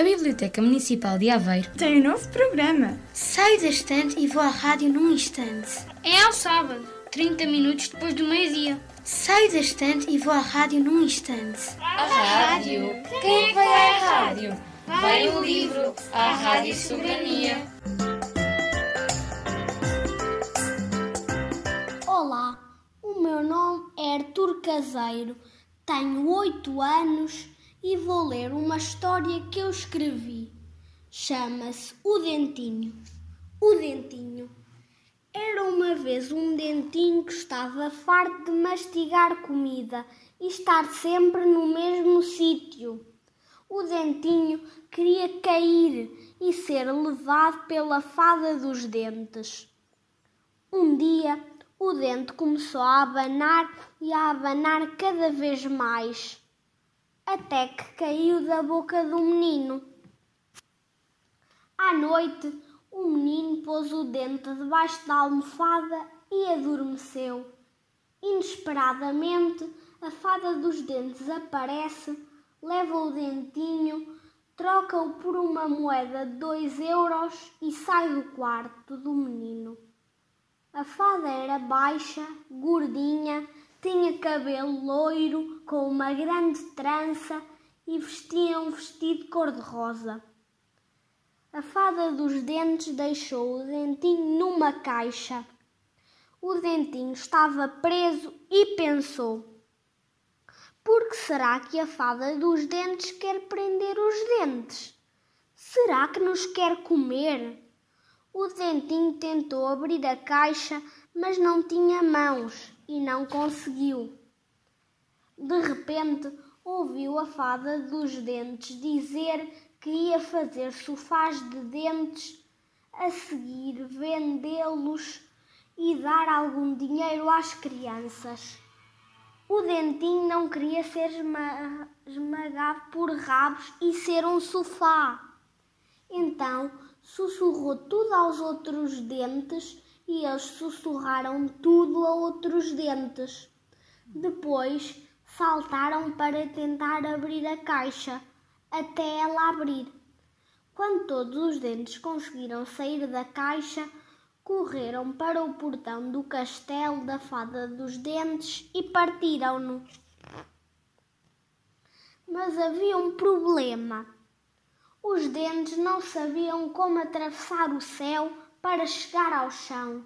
A Biblioteca Municipal de Aveiro tem um novo programa. Saio da estante e vou à rádio num instante. É ao sábado, 30 minutos depois do meio-dia. Saio da estante e vou à rádio num instante. A rádio? Quem é que vai à rádio? Vai o livro, a Rádio Soberania. Olá, o meu nome é Artur Caseiro, tenho oito anos e vou ler uma história que eu escrevi. Chama-se O Dentinho. O Dentinho. Era uma vez um dentinho que estava farto de mastigar comida e estar sempre no mesmo sítio. O dentinho queria cair e ser levado pela fada dos dentes. Um dia, o dente começou a abanar e a abanar cada vez mais até que caiu da boca do menino. À noite, o menino pôs o dente debaixo da almofada e adormeceu. Inesperadamente, a fada dos dentes aparece, leva o dentinho, troca-o por uma moeda de dois euros e sai do quarto do menino. A fada era baixa, gordinha, tinha cabelo loiro com uma grande trança e vestia um vestido cor-de-rosa. A fada dos dentes deixou o dentinho numa caixa. O dentinho estava preso e pensou: Por que será que a fada dos dentes quer prender os dentes? Será que nos quer comer? O dentinho tentou abrir a caixa, mas não tinha mãos e não conseguiu. De repente, ouviu a fada dos dentes dizer que ia fazer sofás de dentes, a seguir vendê-los e dar algum dinheiro às crianças. O dentinho não queria ser esmagado por rabos e ser um sofá. Então sussurrou tudo aos outros dentes e eles sussurraram tudo a outros dentes. Depois saltaram para tentar abrir a caixa, até ela abrir. Quando todos os dentes conseguiram sair da caixa, correram para o portão do castelo da fada dos dentes e partiram-no. Mas havia um problema. Os dentes não sabiam como atravessar o céu para chegar ao chão.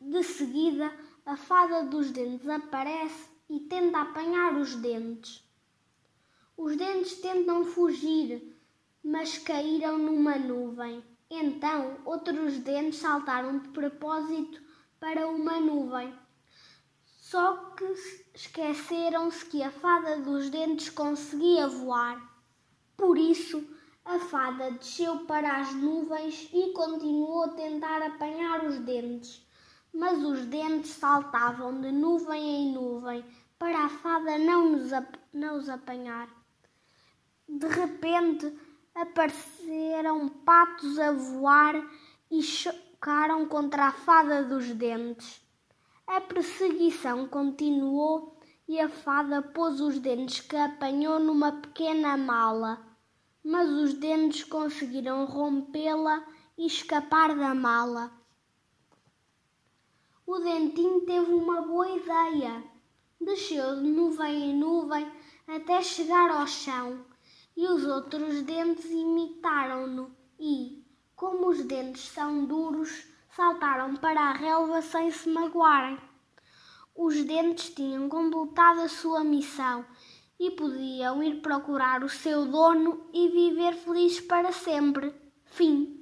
De seguida, a fada dos dentes aparece e tenta apanhar os dentes. Os dentes tentam fugir, mas caíram numa nuvem. Então, outros dentes saltaram de propósito para uma nuvem. Só que esqueceram-se que a fada dos dentes conseguia voar. Por isso, a fada desceu para as nuvens e continuou a tentar apanhar os dentes, mas os dentes saltavam de nuvem em nuvem para a fada não, não os apanhar. De repente apareceram patos a voar e chocaram contra a fada dos dentes. A perseguição continuou e a fada pôs os dentes que apanhou numa pequena mala mas os dentes conseguiram rompê-la e escapar da mala. O dentinho teve uma boa ideia. Desceu de nuvem em nuvem até chegar ao chão e os outros dentes imitaram-no e, como os dentes são duros, saltaram para a relva sem se magoarem. Os dentes tinham completado a sua missão e podiam ir procurar o seu dono e viver felizes para sempre. Fim.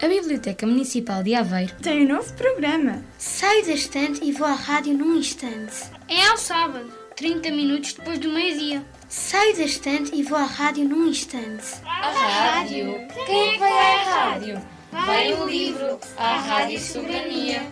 A Biblioteca Municipal de Aveiro tem um novo programa. Saio da estante e vou à rádio num instante. É ao sábado, 30 minutos depois do meio-dia. Saio da estante e vou à rádio num instante. A rádio? Quem é que vai à rádio? Vai o livro, a Rádio Soberania.